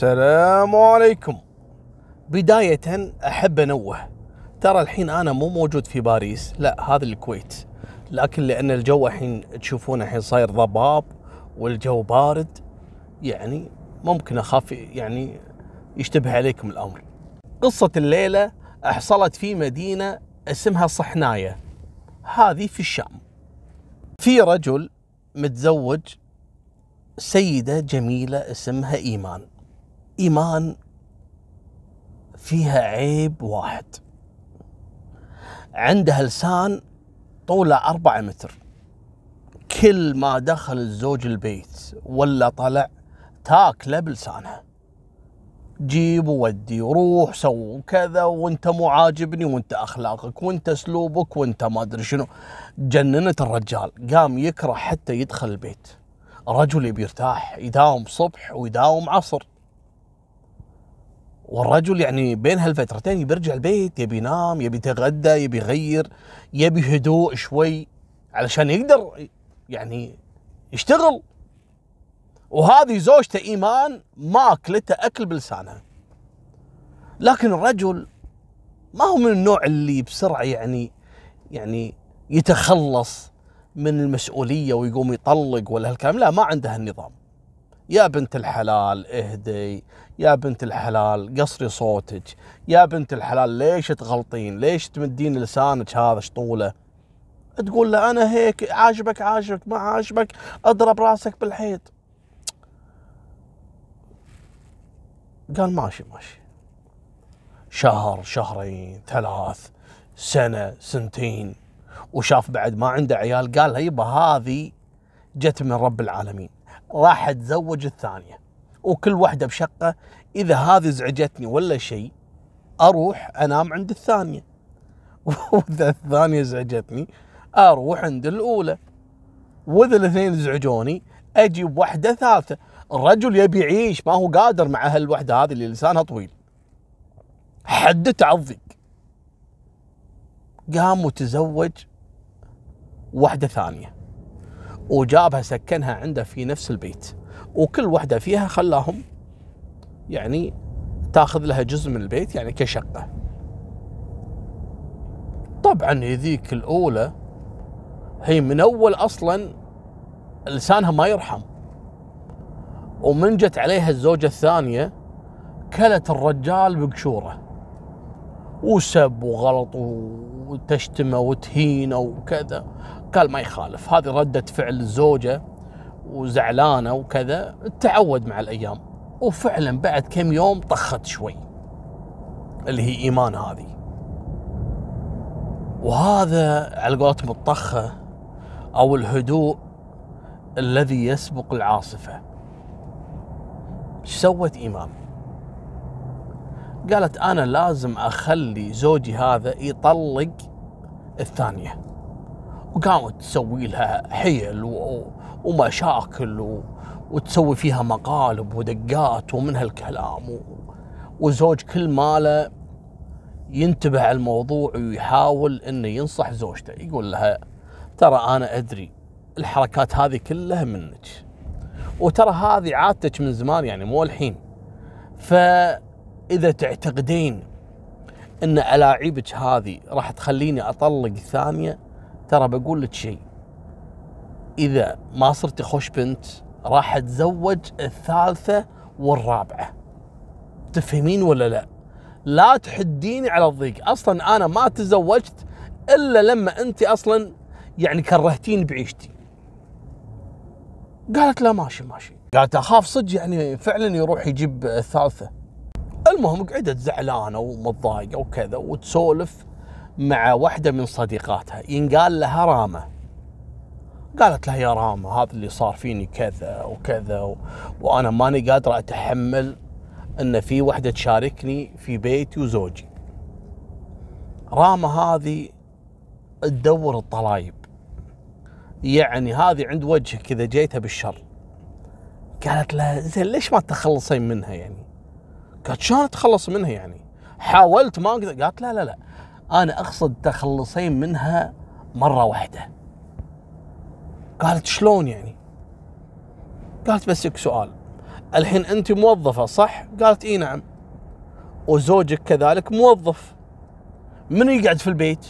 السلام عليكم. بداية أحب أنوه. ترى الحين أنا مو موجود في باريس. لا هذا الكويت. لكن لأن الجو الحين تشوفونه الحين صاير ضباب والجو بارد يعني ممكن أخاف يعني يشتبه عليكم الأمر. قصة الليلة حصلت في مدينة اسمها صحناية هذه في الشام. في رجل متزوج سيدة جميلة اسمها إيمان. إيمان فيها عيب واحد. عندها لسان طوله أربعة متر. كل ما دخل الزوج البيت ولا طلع تاكله بلسانها. جيب وودي وروح سو كذا وانت مو عاجبني وانت أخلاقك وانت أسلوبك وانت ما أدري شنو. جننت الرجال. قام يكره حتى يدخل البيت. رجل يبي يرتاح يداوم صبح ويداوم عصر. والرجل يعني بين هالفترتين يبي يرجع البيت يبي ينام يبي يتغدى يبي يغير يبي هدوء شوي علشان يقدر يعني يشتغل. وهذه زوجته إيمان ماكلته أكل بلسانها. لكن الرجل ما هو من النوع اللي بسرعة يعني يعني يتخلص من المسؤولية ويقوم يطلق ولا هالكلام. لا ما عنده هالنظام. يا بنت الحلال اهدي يا بنت الحلال قصري صوتك يا بنت الحلال ليش تغلطين؟ ليش تمدين لسانك هذا شطولة؟ تقول له أنا هيك عاجبك عاجبك ما عاجبك أضرب راسك بالحيط. قال ماشي ماشي. شهر شهرين ثلاث سنة سنتين. وشاف بعد ما عنده عيال قال يبا هذه جت من رب العالمين. راح اتزوج الثانية. وكل واحدة بشقة إذا هذه زعجتني ولا شيء أروح أنام عند الثانية. وإذا الثانية زعجتني أروح عند الأولى. وإذا الاثنين زعجوني أجيب واحدة ثالثة. الرجل يبي يعيش ما هو قادر مع هالوحده هذه اللي لسانها طويل. حد تعضق قام وتزوج واحدة ثانية. وجابها سكنها عنده في نفس البيت. وكل واحدة فيها خلاهم يعني تاخذ لها جزء من البيت يعني كشقة. طبعا ذيك الأولى هي من أول أصلا لسانها ما يرحم. ومن جت عليها الزوجة الثانية كلت الرجال بقشورة. وسب وغلط وتشتمه وتهينه وكذا. قال ما يخالف. هذه ردة فعل الزوجة وزعلانة وكذا تعود مع الأيام. وفعلا بعد كم يوم طخت شوي. اللي هي إيمان هذه. وهذا على قولتهم الطخة أو الهدوء الذي يسبق العاصفة. إيش سوت إيمان؟ قالت أنا لازم أخلي زوجي هذا يطلق الثانية. وقامت تسوي لها حيل و... ومشاكل و... وتسوي فيها مقالب ودقات ومن هالكلام و... وزوج كل ماله ينتبه على الموضوع ويحاول إنه ينصح زوجته. يقول لها ترى أنا أدري الحركات هذه كلها منك. وترى هذه عادتك من زمان يعني مو الحين. فإذا تعتقدين إن ألاعيبك هذه راح تخليني أطلق الثانية ترى بقول لك شيء. إذا ما صرتي خوش بنت راح أتزوج الثالثة والرابعة. تفهمين ولا لا؟ لا تحديني على الضيق. أصلا أنا ما تزوجت إلا لما انت أصلا يعني كرهتيني بعيشتي. قالت لا ماشي ماشي. قالت أخاف صدق يعني فعلا يروح يجيب الثالثة. المهم قعدت زعلانة ومتضايقة وكذا وتسولف. مع واحدة من صديقاتها. ينقال لها رامة. قالت لها يا رامة هذا اللي صار فيني كذا وكذا و... وأنا ماني قادرة أتحمل إن في واحدة تشاركني في بيتي وزوجي. رامة هذه تدور الطلايب. يعني هذه عند وجهك اذا جيتها بالشر. قالت له زين ليش ما تتخلصين منها يعني؟ قالت شلون اتخلص منها يعني؟ حاولت ما أقدر قالت لا لا لا أنا أقصد تخلصين منها مرة واحدة. قالت شلون يعني؟ قالت بسك سؤال. الحين أنت موظفة صح؟ قالت إي نعم. وزوجك كذلك موظف. من يقعد في البيت؟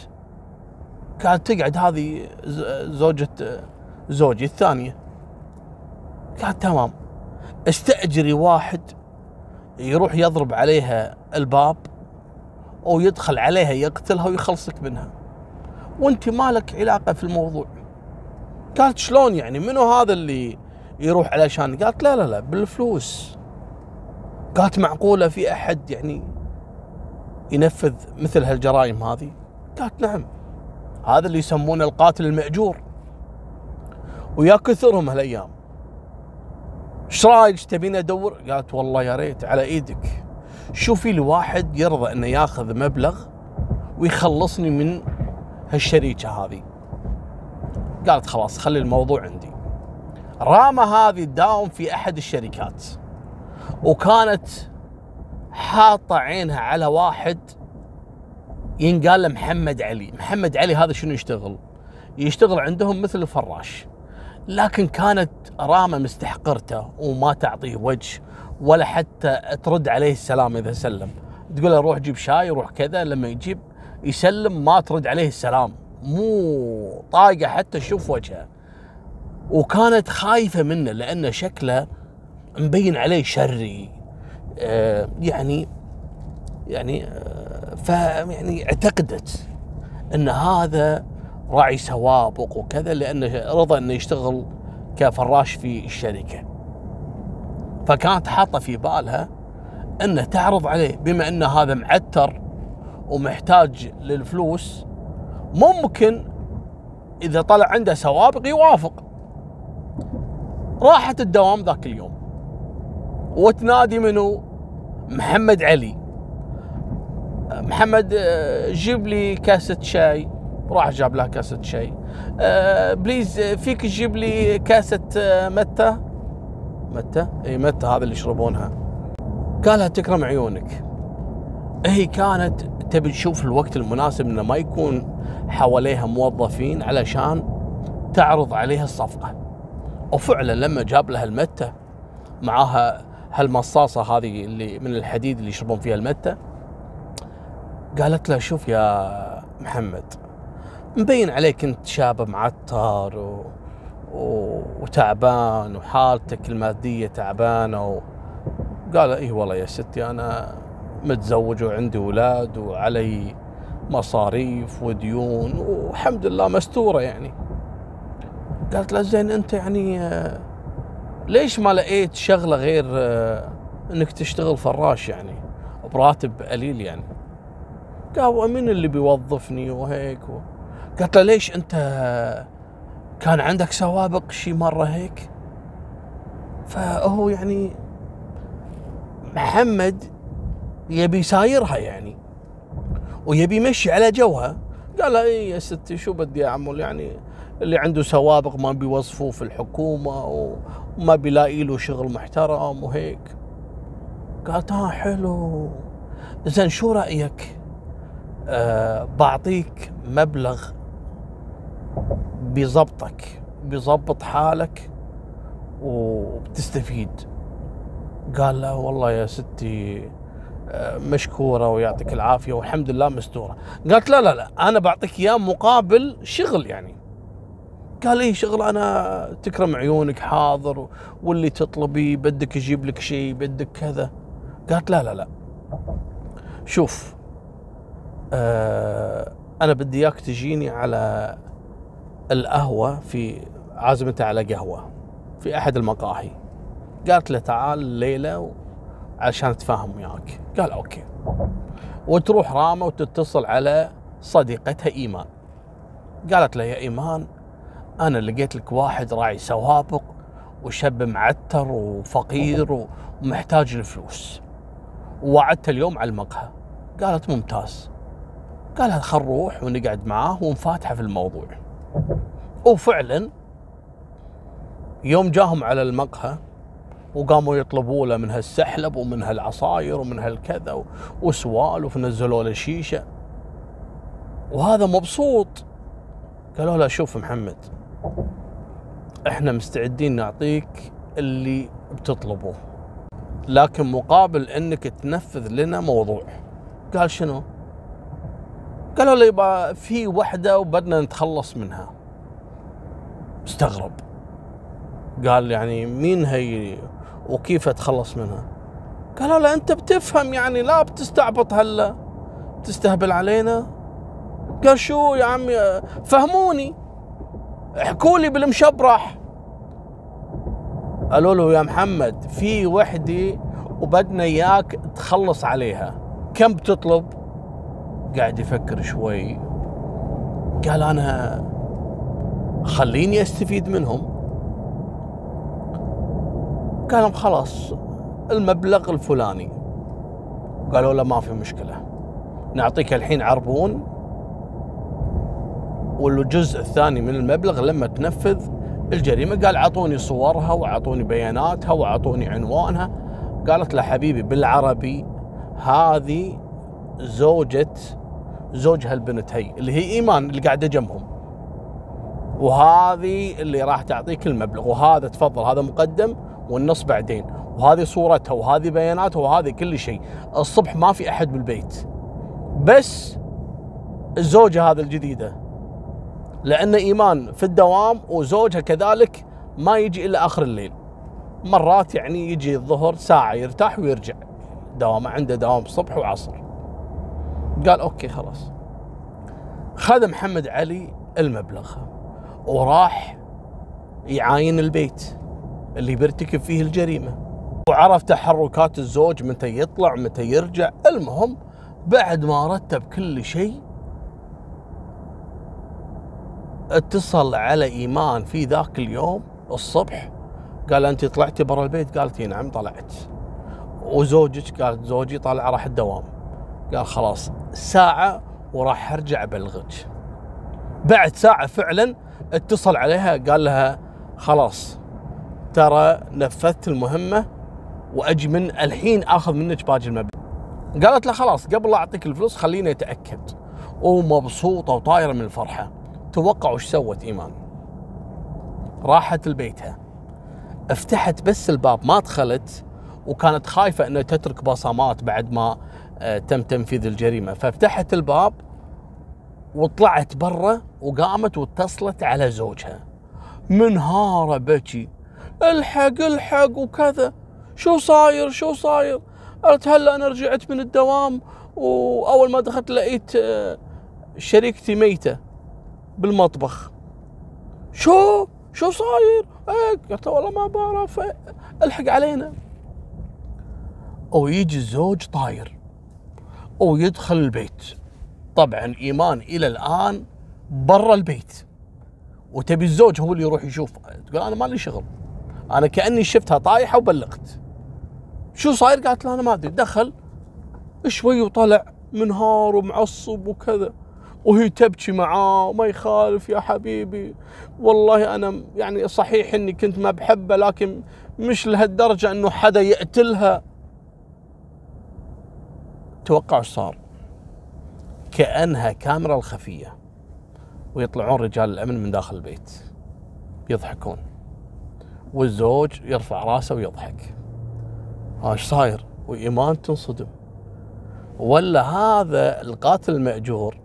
قالت تقعد هذه زوجة زوجي الثانية. قالت تمام. استأجري واحد يروح يضرب عليها الباب. ويدخل عليها يقتلها ويخلصك منها. وأنت مالك علاقة في الموضوع. قالت شلون يعني؟ منو هذا اللي يروح علشان؟ قالت لا لا لا بالفلوس. قالت معقولة في أحد يعني ينفذ مثل هالجرائم هذه؟ قالت نعم. هذا اللي يسمونه القاتل المأجور. ويا كثرهم هالأيام. إيش رأيك؟ تبين أدور؟ قالت والله يا ريت على إيدك. شوفي لي واحد يرضى إنه ياخذ مبلغ ويخلصني من هالشريكة هذه. قالت خلاص خلي الموضوع عندي. راما هذه تداوم في أحد الشركات وكانت حاطة عينها على واحد ينقال له محمد علي. محمد علي هذا شنو يشتغل؟ يشتغل عندهم مثل الفراش لكن كانت رامة مستحقرته وما تعطيه وجه ولا حتى ترد عليه السلام إذا سلم. تقول له روح جيب شاي روح كذا لما يجيب يسلم ما ترد عليه السلام. مو طايقة حتى تشوف وجهه. وكانت خايفة منه لأنه شكله مبين عليه شري. آه يعني يعني آه فيعني اعتقدت إن هذا راعي سوابق وكذا لأنه رضى إنه يشتغل كفراش في الشركة. فكانت حاطة في بالها إنه تعرض عليه بما إن هذا معتر ومحتاج للفلوس ممكن إذا طلع عنده سوابق يوافق. راحت الدوام ذاك اليوم. وتنادي منو؟ محمد علي. محمد آه، جيب لي كاسة شاي. راح جاب لها كاسة شاي. آه please فيك تجيب لي كاسة آه متة متة؟ إي متة هذا اللي يشربونها؟ قالها تكرم عيونك. هي كانت تبي تشوف الوقت المناسب إنه ما يكون حواليها موظفين علشان تعرض عليها الصفقة. وفعلا لما جاب لها المتة معاها هالمصاصة هذه اللي من الحديد اللي يشربون فيها المتة قالت له شوف يا محمد مبين عليك إنت شاب معتر و... وتعبان وحالتك المادية تعبانة. قال اي والله يا ستي أنا متزوج وعندي أولاد وعلي مصاريف وديون والحمد لله مستورة يعني قالت له زين أنت يعني ليش ما لقيت شغلة غير إنك تشتغل فراش يعني براتب قليل يعني قال مين اللي بيوظفني وهيك و... قالت له ليش أنت كان عندك سوابق شي مرة هيك؟ فهو يعني محمد يبي يسايرها يعني ويبي يمشي على جوها. قال اي يا ستي شو بدي اعمل يعني اللي عنده سوابق ما بيوظفوه في الحكومة وما بيلاقي له شغل محترم وهيك. قالت ها حلو. زين شو رأيك؟ أه بعطيك مبلغ بيظبطك بيظبط حالك وبتستفيد. قال لا والله يا ستي آه، مشكورة ويعطيك العافية والحمد لله مستورة. قالت لا لا لا أنا بعطيك إياه مقابل شغل يعني. قال إيه شغل؟ أنا تكرم عيونك حاضر واللي تطلبي بدك يجيب لك شيء بدك كذا. قالت لا لا لا. شوف آه أنا بدي إياك تجيني على القهوة في عازمته على قهوة في أحد المقاهي. قالت له تعال الليلة عشان أتفاهم وياك. قال أوكي. وتروح رامة وتتصل على صديقتها إيمان. قالت له يا إيمان أنا لقيت لك واحد راعي سوابق وشاب معتر وفقير ومحتاج الفلوس. ووعدته اليوم على المقهى. قالت ممتاز. قالها خل نروح ونقعد معاه ونفاتحه في الموضوع. وفعلا يوم جاهم على المقهى وقاموا يطلبوا له من هالسحلب ومن هالعصاير ومن هالكذا وسوالف ونزلوا له شيشة. وهذا مبسوط. قالوا له شوف محمد إحنا مستعدين نعطيك اللي بتطلبه لكن مقابل إنك تنفذ لنا موضوع. قال شنو؟ قالوا يبقى في وحدة وبدنا نتخلص منها. استغرب. قال يعني مين هي وكيف أتخلص منها؟ قالوا له أنت بتفهم يعني لا بتستعبط هلا. تستهبل علينا. قال شو يا عمي؟ فهموني. احكوا لي بالمشبرح قالوا له يا محمد في وحدة وبدنا إياك تخلص عليها. كم بتطلب؟ قاعد يفكر شوي. قال أنا خليني أستفيد منهم. قال خلاص المبلغ الفلاني. قالوا له ما في مشكلة. نعطيك الحين عربون. والجزء الثاني من المبلغ لما تنفذ الجريمة قال أعطوني صورها وأعطوني بياناتها وأعطوني عنوانها. قالت له حبيبي بالعربي هذه زوجة زوجها البنت هي اللي هي إيمان اللي قاعدة جنبهم. وهذه اللي راح تعطيك المبلغ وهذا تفضل هذا مقدم والنص بعدين. وهذه صورتها وهذه بياناتها وهذه كل شيء. الصبح ما في أحد بالبيت. بس الزوجه هذه الجديدة. لأن إيمان في الدوام وزوجها كذلك ما يجي إلا آخر الليل. مرات يعني يجي الظهر ساعة يرتاح ويرجع. دوامه عنده دوام الصبح وعصر. قال أوكي خلاص. خذ محمد علي المبلغ وراح يعاين البيت اللي بيرتكب فيه الجريمة. وعرف تحركات الزوج متى يطلع متى يرجع. المهم بعد ما رتب كل شيء اتصل على إيمان في ذاك اليوم الصبح. قال أنت طلعتي برا البيت؟ قالت نعم طلعت. وزوجك قالت زوجي طالع راح الدوام. قال خلاص ساعة وراح أرجع أبلغك. بعد ساعة فعلا اتصل عليها قال لها خلاص ترى نفذت المهمة وأجي من الحين آخذ منك باقي المبلغ. قالت له خلاص قبل لا أعطيك الفلوس خليني أتأكد. ومبسوطه وطايرة من الفرحة. توقعوا إيش سوت إيمان؟ راحت لبيتها. افتحت بس الباب ما دخلت وكانت خايفة إنها تترك بصمات بعد ما تم تنفيذ الجريمة. ففتحت الباب وطلعت برا وقامت واتصلت على زوجها. منهاره بكي الحق الحق وكذا. شو صاير؟ شو صاير؟ قالت هلا أنا رجعت من الدوام وأول ما دخلت لقيت آه، شريكتي ميتة بالمطبخ. شو؟ شو صاير؟ إيه، قلت والله ما بعرف. ألحق علينا. ويجي الزوج طاير. ويدخل البيت. طبعا إيمان إلى الآن برا البيت. وتبي الزوج هو اللي يروح يشوف. تقول أنا ما لي شغل. أنا كأني شفتها طايحة وبلغت. شو صاير؟ قالت له أنا ما أدري. دخل شوي وطلع منهار ومعصب وكذا. وهي تبكي معاه وما يخالف يا حبيبي. والله أنا يعني صحيح إني كنت ما بحبه لكن مش لهالدرجة إنه حدا يقتلها. توقع صار؟ كأنها كاميرا الخفية ويطلعون رجال الأمن من داخل البيت. يضحكون. والزوج يرفع راسه ويضحك. إيش صاير؟ وإيمان تنصدم. ولا هذا القاتل المأجور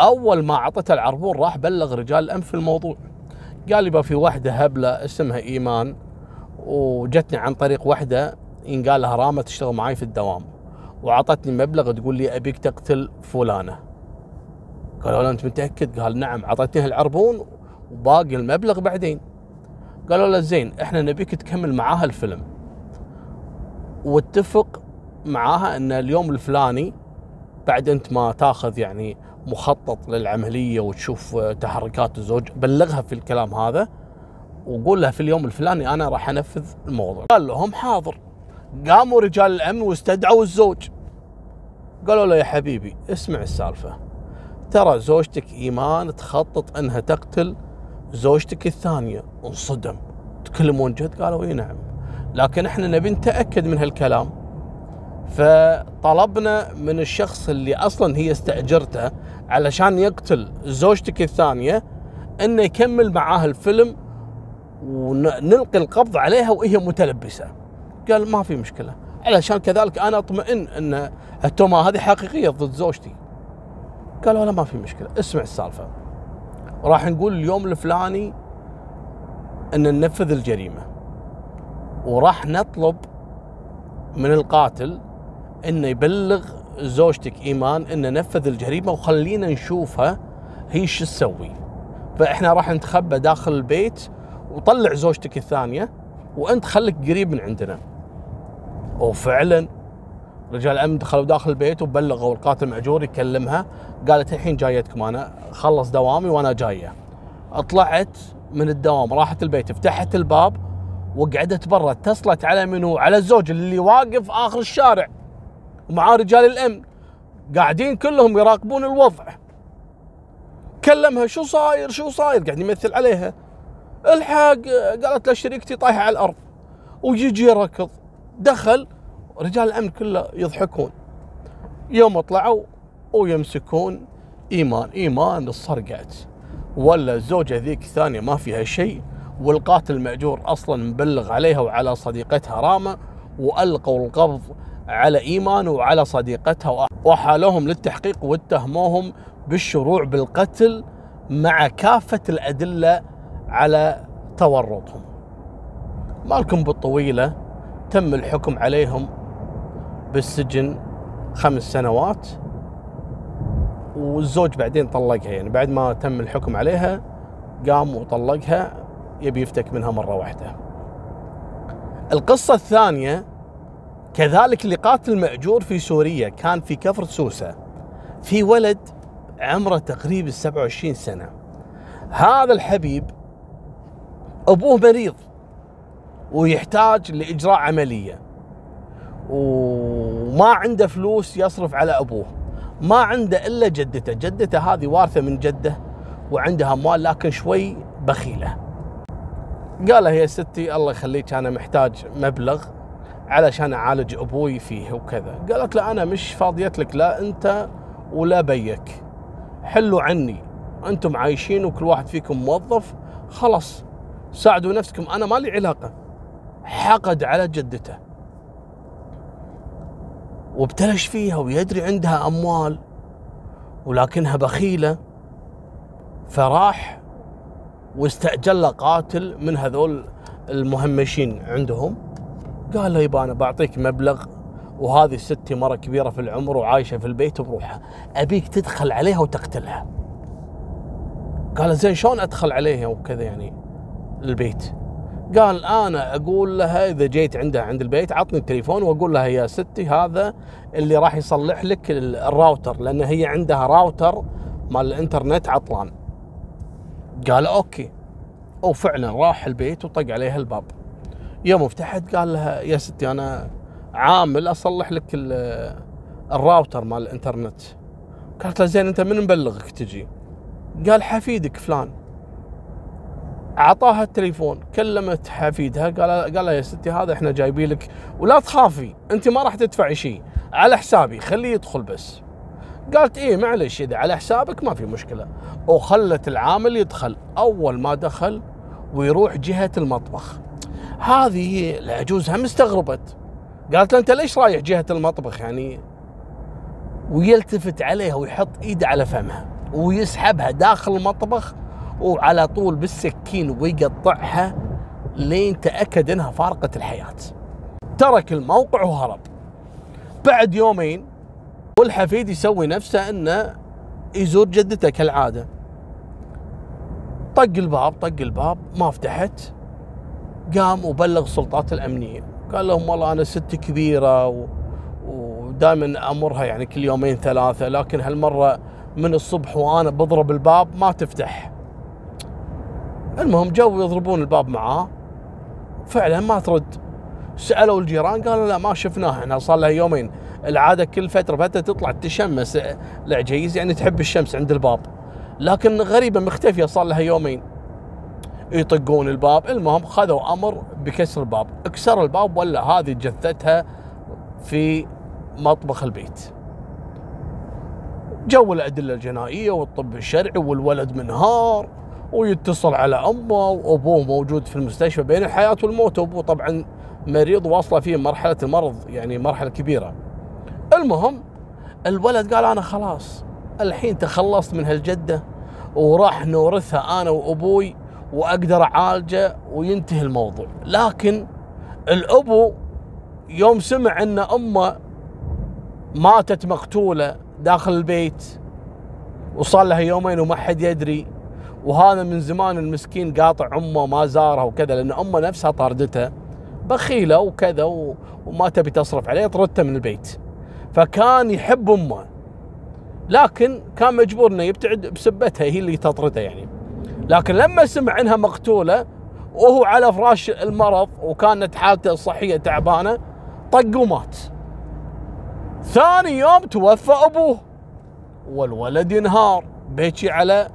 أول ما اعطته العربون راح بلغ رجال الأمن في الموضوع. قال يبقى في واحدة هبلة اسمها إيمان وجتني عن طريق واحدة ينقال لها رامة تشتغل معي في الدوام. وعطتني مبلغ تقول لي أبيك تقتل فلانة. قالوا له أنت متأكد؟ قال نعم. اعطتني العربون وباقي المبلغ بعدين. قالوا له زين إحنا نبيك تكمل معاها الفيلم. واتفق معاها إن اليوم الفلاني بعد أنت ما تاخذ يعني مخطط للعملية وتشوف تحركات الزوج بلغها في الكلام هذا وقول لها في اليوم الفلاني أنا راح أنفذ الموضوع. قال لهم حاضر. قاموا رجال الأمن واستدعوا الزوج. قالوا له يا حبيبي اسمع السالفة. ترى زوجتك إيمان تخطط أنها تقتل زوجتك الثانية. انصدم. تكلمون جد؟ قالوا إي نعم. لكن إحنا نبي نتأكد من هالكلام. فطلبنا من الشخص اللي أصلا هي استأجرته علشان يقتل زوجتك الثانية إنه يكمل معاه الفيلم ونلقي القبض عليها وهي متلبسة. قال ما في مشكلة. علشان كذلك أنا أطمئن إن التهمه هذه حقيقية ضد زوجتي. قالوا لا ما في مشكلة اسمع السالفة. راح نقول اليوم الفلاني إن ننفذ الجريمة. وراح نطلب من القاتل إنه يبلغ زوجتك إيمان انه نفذ الجريمة وخلينا نشوفها هي شو تسوي. فإحنا راح نتخبى داخل البيت وطلع زوجتك الثانية وأنت خليك قريب من عندنا. وفعلا رجال الأمن دخلوا داخل البيت وبلغوا القاتل المأجور يكلمها قالت الحين جايتكم أنا خلص دوامي وأنا جاية. طلعت من الدوام راحت البيت فتحت الباب وقعدت برا اتصلت على منو على الزوج اللي واقف آخر الشارع ومعاه رجال الأمن. قاعدين كلهم يراقبون الوضع. كلمها شو صاير؟ شو صاير؟ قاعد يمثل عليها. الحق. قالت له شريكتي طايحة على الأرض. ويجي يركض. دخل رجال الأمن كله يضحكون. يوم طلعوا ويمسكون إيمان إيمان صرقت ولا الزوجه ذيك الثانية ما فيها شيء والقاتل المأجور أصلا مبلغ عليها وعلى صديقتها رامة وألقوا القبض على إيمان وعلى صديقتها وحالوهم للتحقيق واتهموهم بالشروع بالقتل مع كافة الأدلة على تورطهم. مالكم بالطويلة؟ تم الحكم عليهم بالسجن خمس سنوات والزوج بعدين طلقها. يعني بعد ما تم الحكم عليها قام وطلقها يبي يفتك منها مرة واحدة. القصة الثانية كذلك اللي قاتل مأجور في سوريا كان في كفر سوسة في ولد عمره تقريبا 27 سنة. هذا الحبيب أبوه مريض. ويحتاج لإجراء عملية. وما عنده فلوس يصرف على أبوه. ما عنده إلا جدته. جدته هذه وارثة من جده وعندها أموال لكن شوي بخيلة. قال يا ستي الله يخليك أنا محتاج مبلغ علشان أعالج أبوي فيه وكذا. قالت له أنا مش فاضيت لك لا أنت ولا بيك. حلوا عني. أنتم عايشين وكل واحد فيكم موظف. خلاص ساعدوا نفسكم. أنا ما لي علاقة. حقد على جدته. وابتلش فيها ويدري عندها أموال ولكنها بخيلة. فراح واستأجل قاتل من هذول المهمشين عندهم. قال له يبا أنا بعطيك مبلغ وهذه ستي مرة كبيرة في العمر وعايشة في البيت بروحها. أبيك تدخل عليها وتقتلها. قال زين شلون أدخل عليها وكذا يعني البيت؟ قال أنا أقول لها إذا جيت عندها عند البيت عطني التليفون وأقول لها يا ستي هذا اللي راح يصلح لك الراوتر لأن هي عندها راوتر مال الإنترنت عطلان. قال okay. وفعلا راح البيت وطق عليها الباب. يوم فتحت قال لها يا ستي أنا عامل أصلح لك الراوتر مال الإنترنت. قالت له زين أنت من مبلغك تجي؟ قال حفيدك فلان. أعطاها التليفون كلمت حفيدها قال قال يا ستي هذا إحنا جايبين لك. ولا تخافي أنت ما راح تدفعي شيء على حسابي خليه يدخل بس. قالت إيه معلش إذا على حسابك ما في مشكلة. وخلت العامل يدخل أول ما دخل ويروح جهة المطبخ. هذه العجوز هم استغربت قالت له أنت ليش رايح جهة المطبخ يعني؟ ويلتفت عليها ويحط إيده على فمها ويسحبها داخل المطبخ وعلى طول بالسكين ويقطعها لين تأكد إنها فارقة الحياة. ترك الموقع وهرب. بعد يومين والحفيد يسوي نفسه إنه يزور جدته كالعادة. طق الباب طق الباب ما فتحت. قام وبلغ السلطات الأمنية. قال لهم والله أنا ست كبيرة و... ودائما أمرها يعني كل يومين ثلاثة لكن هالمرة من الصبح وأنا بضرب الباب ما تفتح. المهم جو يضربون الباب معاه. فعلا ما ترد. سألوا الجيران قالوا لا ما شفناها إحنا صار لها يومين. العادة كل فترة فتره تطلع تشمس. العجيز يعني تحب الشمس عند الباب. لكن غريبة مختفية صار لها يومين. يطقون الباب. المهم خذوا أمر بكسر الباب. اكسر الباب ولا هذه جثتها في مطبخ البيت. جو الأدلة الجنائية والطب الشرعي والولد منهار. ويتصل على أمه وأبوه موجود في المستشفى بين الحياة والموت. وأبوه طبعا مريض واصلة فيه مرحلة المرض يعني مرحلة كبيرة. المهم الولد قال أنا خلاص الحين تخلصت من هالجدة وراح نورثها أنا وأبوي وأقدر أعالجه وينتهي الموضوع. لكن الأبو يوم سمع إن أمه ماتت مقتولة داخل البيت وصار لها يومين وما حد يدري وهذا من زمان المسكين قاطع أمه ما زارها وكذا لأن أمه نفسها طاردته بخيلة وكذا وما تبي تصرف عليه طردته من البيت. فكان يحب أمه. لكن كان مجبور إنه يبتعد بسبتها هي اللي تطرده يعني. لكن لما سمع إنها مقتولة وهو على فراش المرض وكانت حالته الصحيه تعبانة طق ومات. ثاني يوم توفى أبوه. والولد ينهار. بيجي على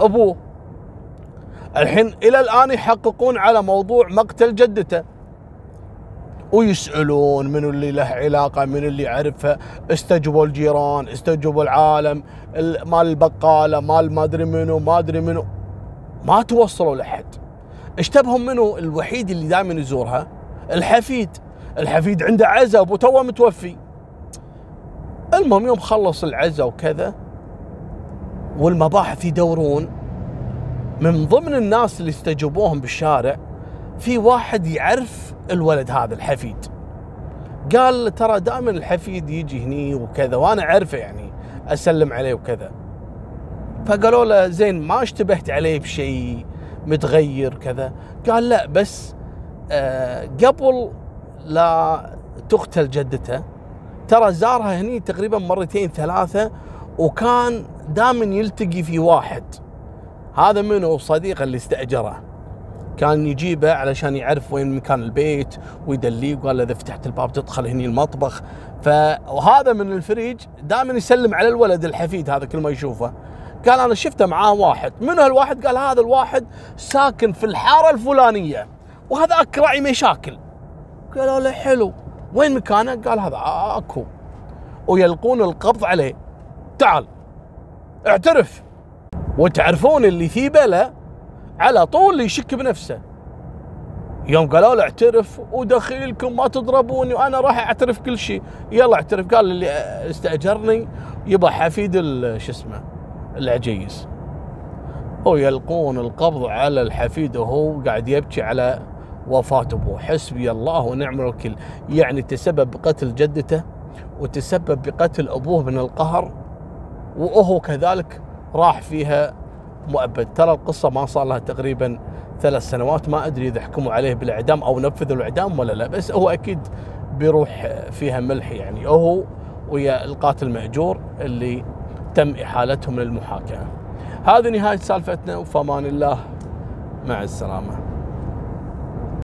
أبوه. الحين إلى الآن يحققون على موضوع مقتل جدته. ويسألون من اللي له علاقة من اللي يعرفها. استجوبوا الجيران استجوبوا العالم. مال البقالة مال ما أدري منو ما أدري منو. ما توصلوا لحد. اشتبهم منو؟ الوحيد اللي دائما يزورها. الحفيد. الحفيد عنده عزب وتوه متوفي. المهم يوم خلص العزة وكذا والمباحث يدورون من ضمن الناس اللي استجوبوهم بالشارع في واحد يعرف الولد هذا الحفيد. قال ترى دائما الحفيد يجي هني وكذا وأنا أعرفه يعني أسلم عليه وكذا. فقالوا له زين ما اشتبهت عليه بشيء متغير كذا؟ قال لا بس آه قبل لا تقتل جدته ترى زارها هني تقريبا مرتين ثلاثة وكان دائما يلتقي في واحد هذا منه صديقه اللي استأجره. كان يجيبه علشان يعرف وين مكان البيت ويدليه وقال له إذا فتحت الباب تدخل هني المطبخ. فهذا من الفريج دائما يسلم على الولد الحفيد هذا كل ما يشوفه. قال أنا شفته معاه واحد. من هالواحد؟ قال هذا الواحد ساكن في الحارة الفلانية وهذاك راعي مشاكل قالوا له حلو. وين مكانه؟ قال هذا أكو. ويلقون القبض عليه. تعال. اعترف. وتعرفون اللي في بلا على طول يشك بنفسه. يوم قالوا له اعترف ودخيلكم ما تضربوني وأنا راح أعترف كل شيء. يلا اعترف. قال اللي استأجرني يبا حفيد شو اسمه العجيز. ويلقون القبض على الحفيد وهو قاعد يبكي على وفاة أبوه. حسبي الله ونعم الوكيل. يعني تسبب بقتل جدته وتسبب بقتل أبوه من القهر وهو كذلك راح فيها مؤبد. ترى القصة ما صار لها تقريبا ثلاث سنوات. ما أدري إذا حكموا عليه بالإعدام أو نفذوا الإعدام ولا لا بس هو أكيد بيروح فيها ملح يعني. هو ويا القاتل المأجور اللي تم إحالتهم للمحاكمة. هذه نهاية سالفتنا وفمان الله. مع السلامة.